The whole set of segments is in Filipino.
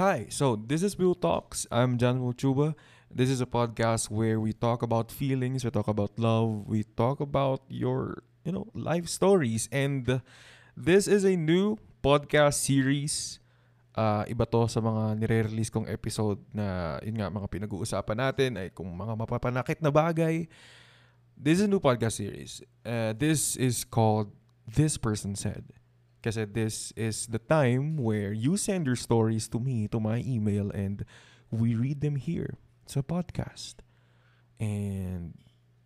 Hi, so this is Bill Talks. I'm John Mochuba. This is a podcast where we talk about feelings, we talk about love, we talk about your, you know, life stories. And this is a new podcast series. Uh, iba to sa mga nire-release kong episode na, yun nga, mga pinag-uusapan natin ay kung mga mapapanakit na bagay. This is a new podcast series. Uh, this is called This Person Said. Kasi this is the time where you send your stories to me, to my email, and we read them here sa podcast. And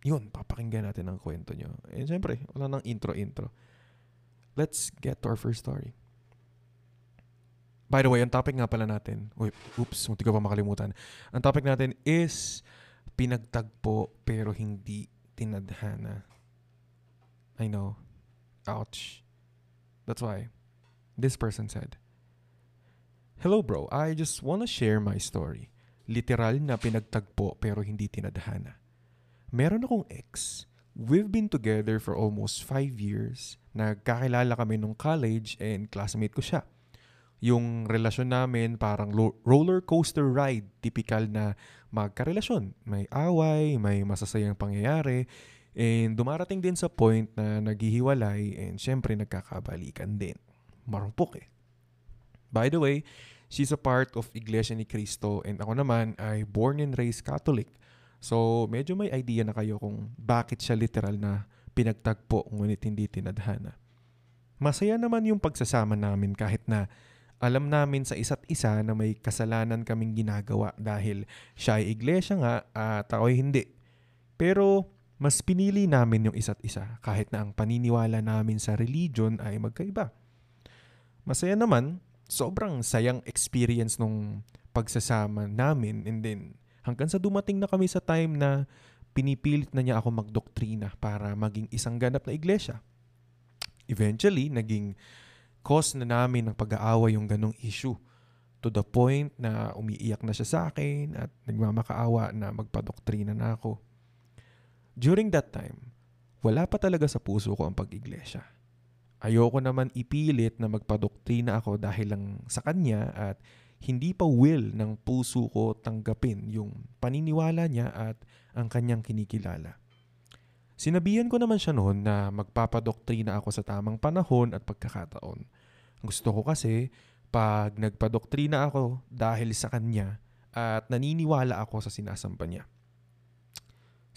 yun, papakinggan natin ang kwento nyo. And syempre, wala nang intro-intro. Let's get to our first story. By the way, ang topic nga pala natin, uy, oops, munti ko pa makalimutan. Ang topic natin is pinagtagpo pero hindi tinadhana. I know. Ouch. That's why this person said, Hello bro, I just wanna share my story. Literal na pinagtagpo pero hindi tinadhana. Meron akong ex. We've been together for almost 5 years. Nagkakilala kami nung college and classmate ko siya. Yung relasyon namin parang lo- roller coaster ride, typical na magkarelasyon. May away, may masasayang pangyayari, And dumarating din sa point na naghihiwalay and syempre nagkakabalikan din. Marupok eh. By the way, she's a part of Iglesia ni Cristo and ako naman ay born and raised Catholic. So medyo may idea na kayo kung bakit siya literal na pinagtagpo ngunit hindi tinadhana. Masaya naman yung pagsasama namin kahit na alam namin sa isa't isa na may kasalanan kaming ginagawa dahil siya ay iglesia nga at ako'y hindi. Pero mas pinili namin yung isa't isa kahit na ang paniniwala namin sa religion ay magkaiba. Masaya naman, sobrang sayang experience nung pagsasama namin and then hanggang sa dumating na kami sa time na pinipilit na niya ako magdoktrina para maging isang ganap na iglesia. Eventually, naging cause na namin ng pag-aaway yung ganong issue to the point na umiiyak na siya sa akin at nagmamakaawa na magpadoktrina na ako. During that time, wala pa talaga sa puso ko ang pag-iglesia. Ayoko naman ipilit na magpadoktrina ako dahil lang sa kanya at hindi pa will ng puso ko tanggapin yung paniniwala niya at ang kanyang kinikilala. Sinabihan ko naman siya noon na magpapadoktrina ako sa tamang panahon at pagkakataon. Gusto ko kasi pag nagpadoktrina ako dahil sa kanya at naniniwala ako sa sinasamba niya.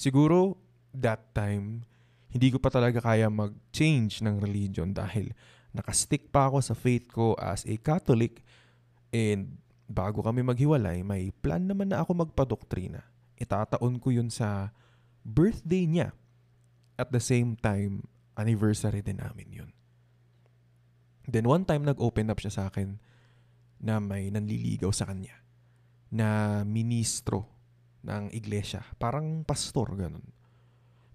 Siguro that time, hindi ko pa talaga kaya mag-change ng religion dahil nakastick pa ako sa faith ko as a Catholic and bago kami maghiwalay, may plan naman na ako magpadoktrina. Itataon ko yun sa birthday niya. At the same time, anniversary din namin yun. Then one time nag-open up siya sa akin na may nanliligaw sa kanya na ministro ng iglesia. Parang pastor, ganun.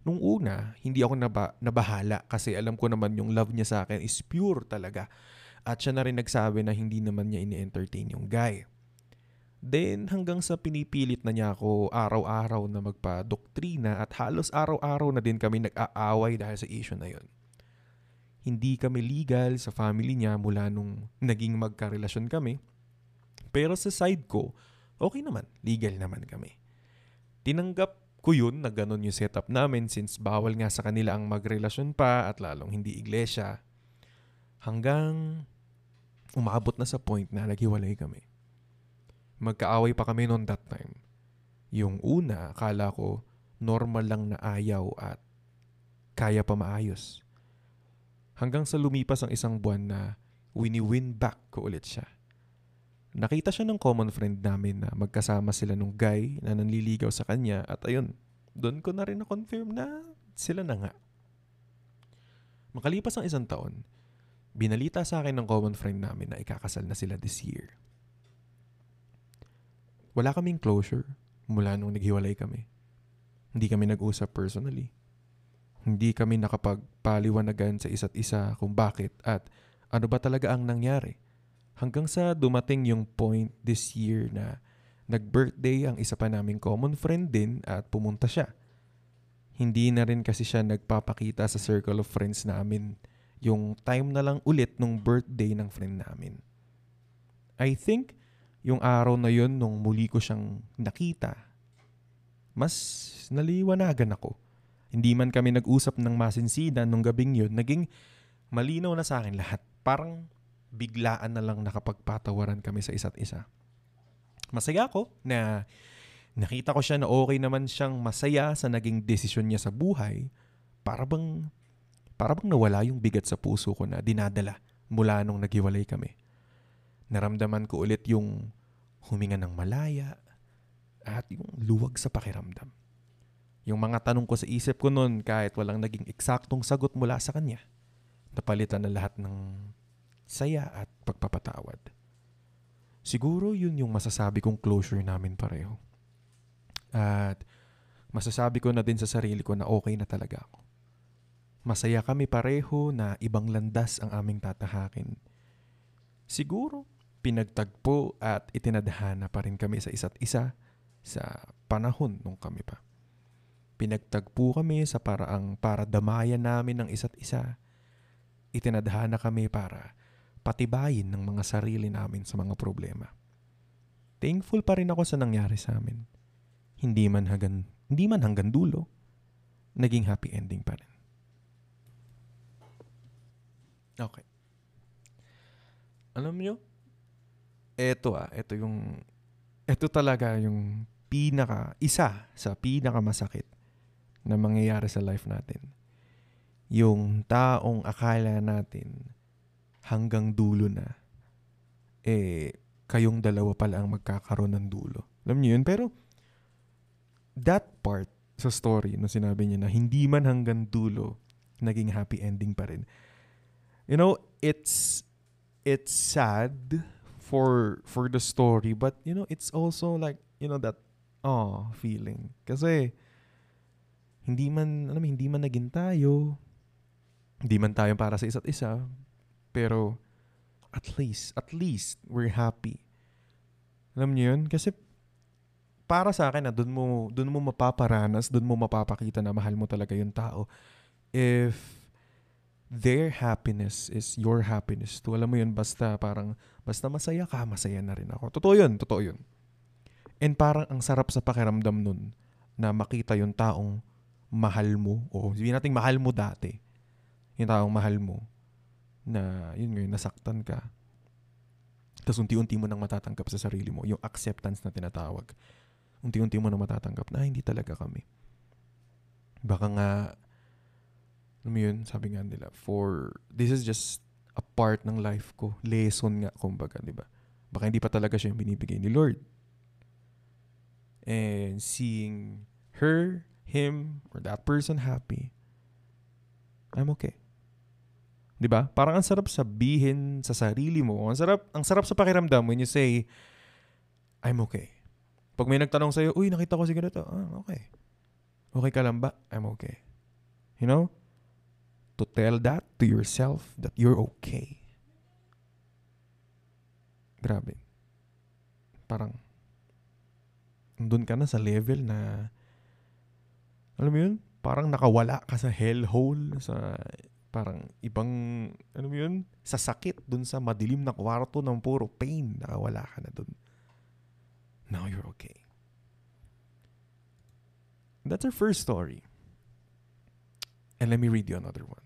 Nung una, hindi ako naba, nabahala kasi alam ko naman yung love niya sa akin is pure talaga. At siya na rin nagsabi na hindi naman niya ini-entertain yung guy. Then hanggang sa pinipilit na niya ako araw-araw na magpa-doktrina at halos araw-araw na din kami nag-aaway dahil sa issue na yon. Hindi kami legal sa family niya mula nung naging magkarelasyon kami. Pero sa side ko, okay naman, legal naman kami. Tinanggap ko yun na ganun yung setup namin since bawal nga sa kanila ang magrelasyon pa at lalong hindi iglesia. Hanggang umabot na sa point na naghiwalay kami. Magkaaway pa kami noon that time. Yung una, akala ko normal lang na ayaw at kaya pa maayos. Hanggang sa lumipas ang isang buwan na wini-win back ko ulit siya. Nakita siya ng common friend namin na magkasama sila nung guy na nanliligaw sa kanya at ayun, doon ko na rin na-confirm na sila na nga. Makalipas ang isang taon, binalita sa akin ng common friend namin na ikakasal na sila this year. Wala kaming closure mula nung naghiwalay kami. Hindi kami nag-usap personally. Hindi kami nakapagpaliwanagan sa isa't isa kung bakit at ano ba talaga ang nangyari. Hanggang sa dumating yung point this year na nag-birthday ang isa pa naming common friend din at pumunta siya. Hindi na rin kasi siya nagpapakita sa circle of friends namin yung time na lang ulit nung birthday ng friend namin. I think yung araw na yun nung muli ko siyang nakita, mas naliwanagan ako. Hindi man kami nag-usap ng masinsinan nung gabing yun, naging malinaw na sa akin lahat. Parang biglaan na lang nakapagpatawaran kami sa isa't isa. Masaya ako na nakita ko siya na okay naman siyang masaya sa naging desisyon niya sa buhay. Para bang, para bang nawala yung bigat sa puso ko na dinadala mula nung naghiwalay kami. Naramdaman ko ulit yung huminga ng malaya at yung luwag sa pakiramdam. Yung mga tanong ko sa isip ko noon kahit walang naging eksaktong sagot mula sa kanya, napalitan na lahat ng saya at pagpapatawad. Siguro yun yung masasabi kong closure namin pareho. At masasabi ko na din sa sarili ko na okay na talaga ako. Masaya kami pareho na ibang landas ang aming tatahakin. Siguro, pinagtagpo at itinadhana pa rin kami sa isa't isa sa panahon nung kami pa. Pinagtagpo kami sa paraang para damayan namin ng isa't isa. Itinadhana kami para patibayin ng mga sarili namin sa mga problema. Thankful pa rin ako sa nangyari sa amin. Hindi man hanggang, hindi man hanggang dulo, naging happy ending pa rin. Okay. Alam nyo, eto ah, eto yung, eto talaga yung pinaka, isa sa pinaka masakit na mangyayari sa life natin. Yung taong akala natin hanggang dulo na, eh, kayong dalawa pala ang magkakaroon ng dulo. Alam niyo yun? Pero, that part sa story no sinabi niya na hindi man hanggang dulo, naging happy ending pa rin. You know, it's, it's sad for, for the story, but, you know, it's also like, you know, that, oh, feeling. Kasi, hindi man, alam mo, hindi man naging tayo, hindi man tayo para sa isa't isa, pero at least, at least, we're happy. Alam niyo yun? Kasi para sa akin na doon mo doon mo mapaparanas, doon mo mapapakita na mahal mo talaga yung tao. If their happiness is your happiness too. Alam mo yun, basta parang, basta masaya ka, masaya na rin ako. Totoo yun, totoo yun. And parang ang sarap sa pakiramdam nun na makita yung taong mahal mo, o sabihin natin mahal mo dati, yung taong mahal mo, na yun ngayon, nasaktan ka. Tapos unti-unti mo nang matatanggap sa sarili mo, yung acceptance na tinatawag. Unti-unti mo nang matatanggap na hindi talaga kami. Baka nga, alam mo yun, sabi nga nila, for, this is just a part ng life ko. Lesson nga, kumbaga, di ba? Baka hindi pa talaga siya yung binibigay ni Lord. And seeing her him or that person happy, I'm okay. 'Di ba? Parang ang sarap sabihin sa sarili mo. Ang sarap ang sarap sa pakiramdam when you say I'm okay. Pag may nagtanong sa'yo, uy, nakita ko si ganito. Ah, okay. Okay ka lang ba? I'm okay. You know? To tell that to yourself that you're okay. Grabe. Parang, doon ka na sa level na alam mo yun? Parang nakawala ka sa hellhole, sa parang ibang, ano yun? Sa sakit, dun sa madilim na kwarto ng puro pain, nakawala ka na dun. Now you're okay. That's our first story. And let me read you another one.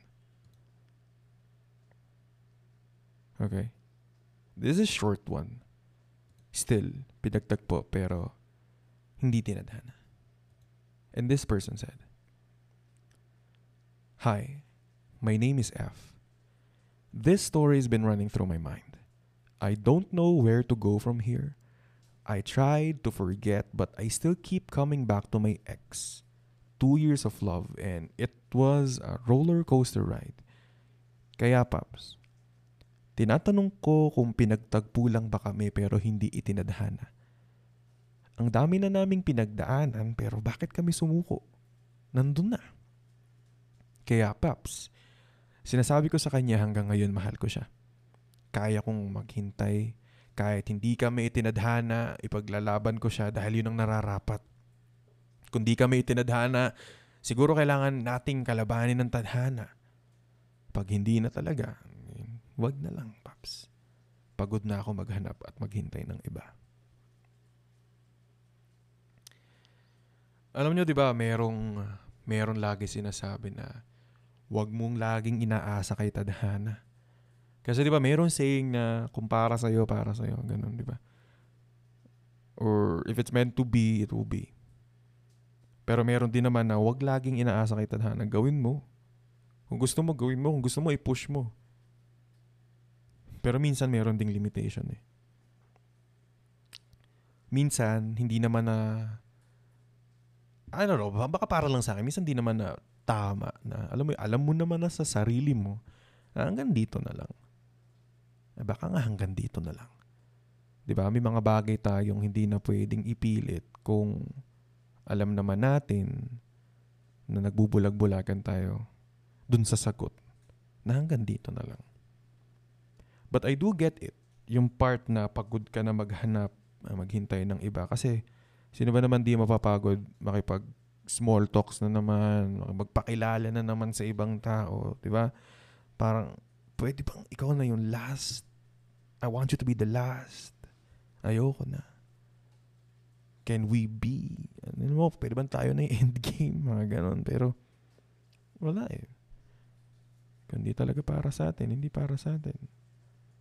Okay. This is a short one. Still, pinagtagpo pero hindi tinadhana. And this person said, Hi, my name is F. This story has been running through my mind. I don't know where to go from here. I tried to forget, but I still keep coming back to my ex. Two years of love, and it was a roller coaster ride. Kaya, Paps, tinatanong ko kung pinagtagpo lang ba kami pero hindi itinadhana. Ang dami na naming pinagdaanan pero bakit kami sumuko? Nandun na. Kaya Paps, Sinasabi ko sa kanya hanggang ngayon mahal ko siya. Kaya kong maghintay kahit hindi kami itinadhana, ipaglalaban ko siya dahil yun ang nararapat. Kung di kami itinadhana, siguro kailangan nating kalabanin ng tadhana. Pag hindi na talaga, wag na lang, Paps. Pagod na ako maghanap at maghintay ng iba. Alam nyo, di ba, merong, meron lagi sinasabi na wag mong laging inaasa kay tadhana. Kasi di ba, meron saying na kung para sa'yo, para sa'yo. Ganun, di ba? Or if it's meant to be, it will be. Pero meron din naman na wag laging inaasa kay tadhana. Gawin mo. Kung gusto mo, gawin mo. Kung gusto mo, i-push mo. Pero minsan meron ding limitation eh. Minsan, hindi naman na I don't know, baka para lang sa akin, minsan hindi naman na tama na alam mo, alam mo naman na sa sarili mo na hanggang dito na lang. Eh, baka nga hanggang dito na lang. 'Di ba? May mga bagay tayong hindi na pwedeng ipilit kung alam naman natin na nagbubulag-bulagan tayo dun sa sagot na hanggang dito na lang. But I do get it. Yung part na pagod ka na maghanap, ah, maghintay ng iba. Kasi sino ba naman di mapapagod makipag small talks na naman, magpakilala na naman sa ibang tao, di ba? Parang, pwede bang ikaw na yung last? I want you to be the last. Ayoko na. Can we be? Ano mo, pwede ba tayo na yung endgame? Mga ganon. Pero, wala eh. Hindi talaga para sa atin. Hindi para sa atin.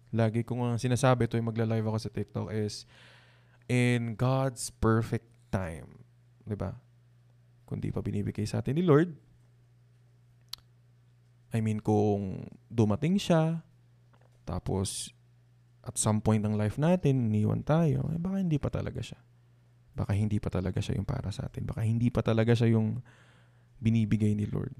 Lagi kong ang sinasabi yung magla-live ako sa TikTok is in God's perfect time. 'Di ba? Kung pa binibigay sa atin ni Lord, I mean, kung dumating siya, tapos at some point ng life natin, iniwan tayo, eh baka hindi pa talaga siya. Baka hindi pa talaga siya yung para sa atin. Baka hindi pa talaga siya yung binibigay ni Lord.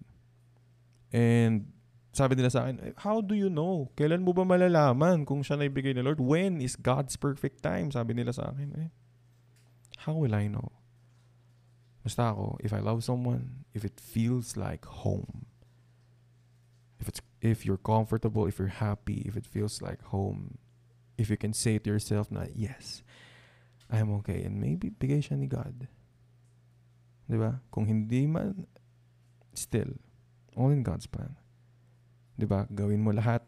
And sabi nila sa akin, how do you know? Kailan mo ba malalaman kung siya na ibigay ni Lord? When is God's perfect time? Sabi nila sa akin, eh, how will I know? Basta ako, if I love someone, if it feels like home, if it's if you're comfortable, if you're happy, if it feels like home, if you can say to yourself na, yes, I'm okay, and maybe bigay siya ni God. Di ba? Kung hindi man, still, all in God's plan. 'di ba? Gawin mo lahat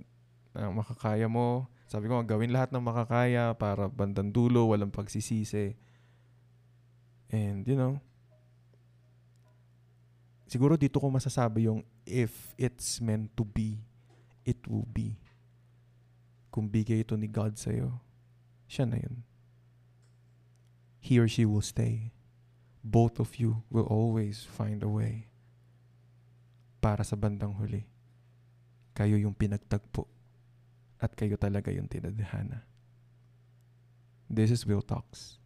ng makakaya mo. Sabi ko, gawin lahat ng makakaya para bandang dulo, walang pagsisisi. And, you know, siguro dito ko masasabi yung if it's meant to be, it will be. Kung bigay ito ni God sa'yo, siya na yun. He or she will stay. Both of you will always find a way para sa bandang huli kayo yung pinagtagpo at kayo talaga yung tinadhana. This is Will Talks,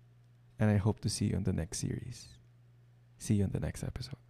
and I hope to see you on the next series. See you on the next episode.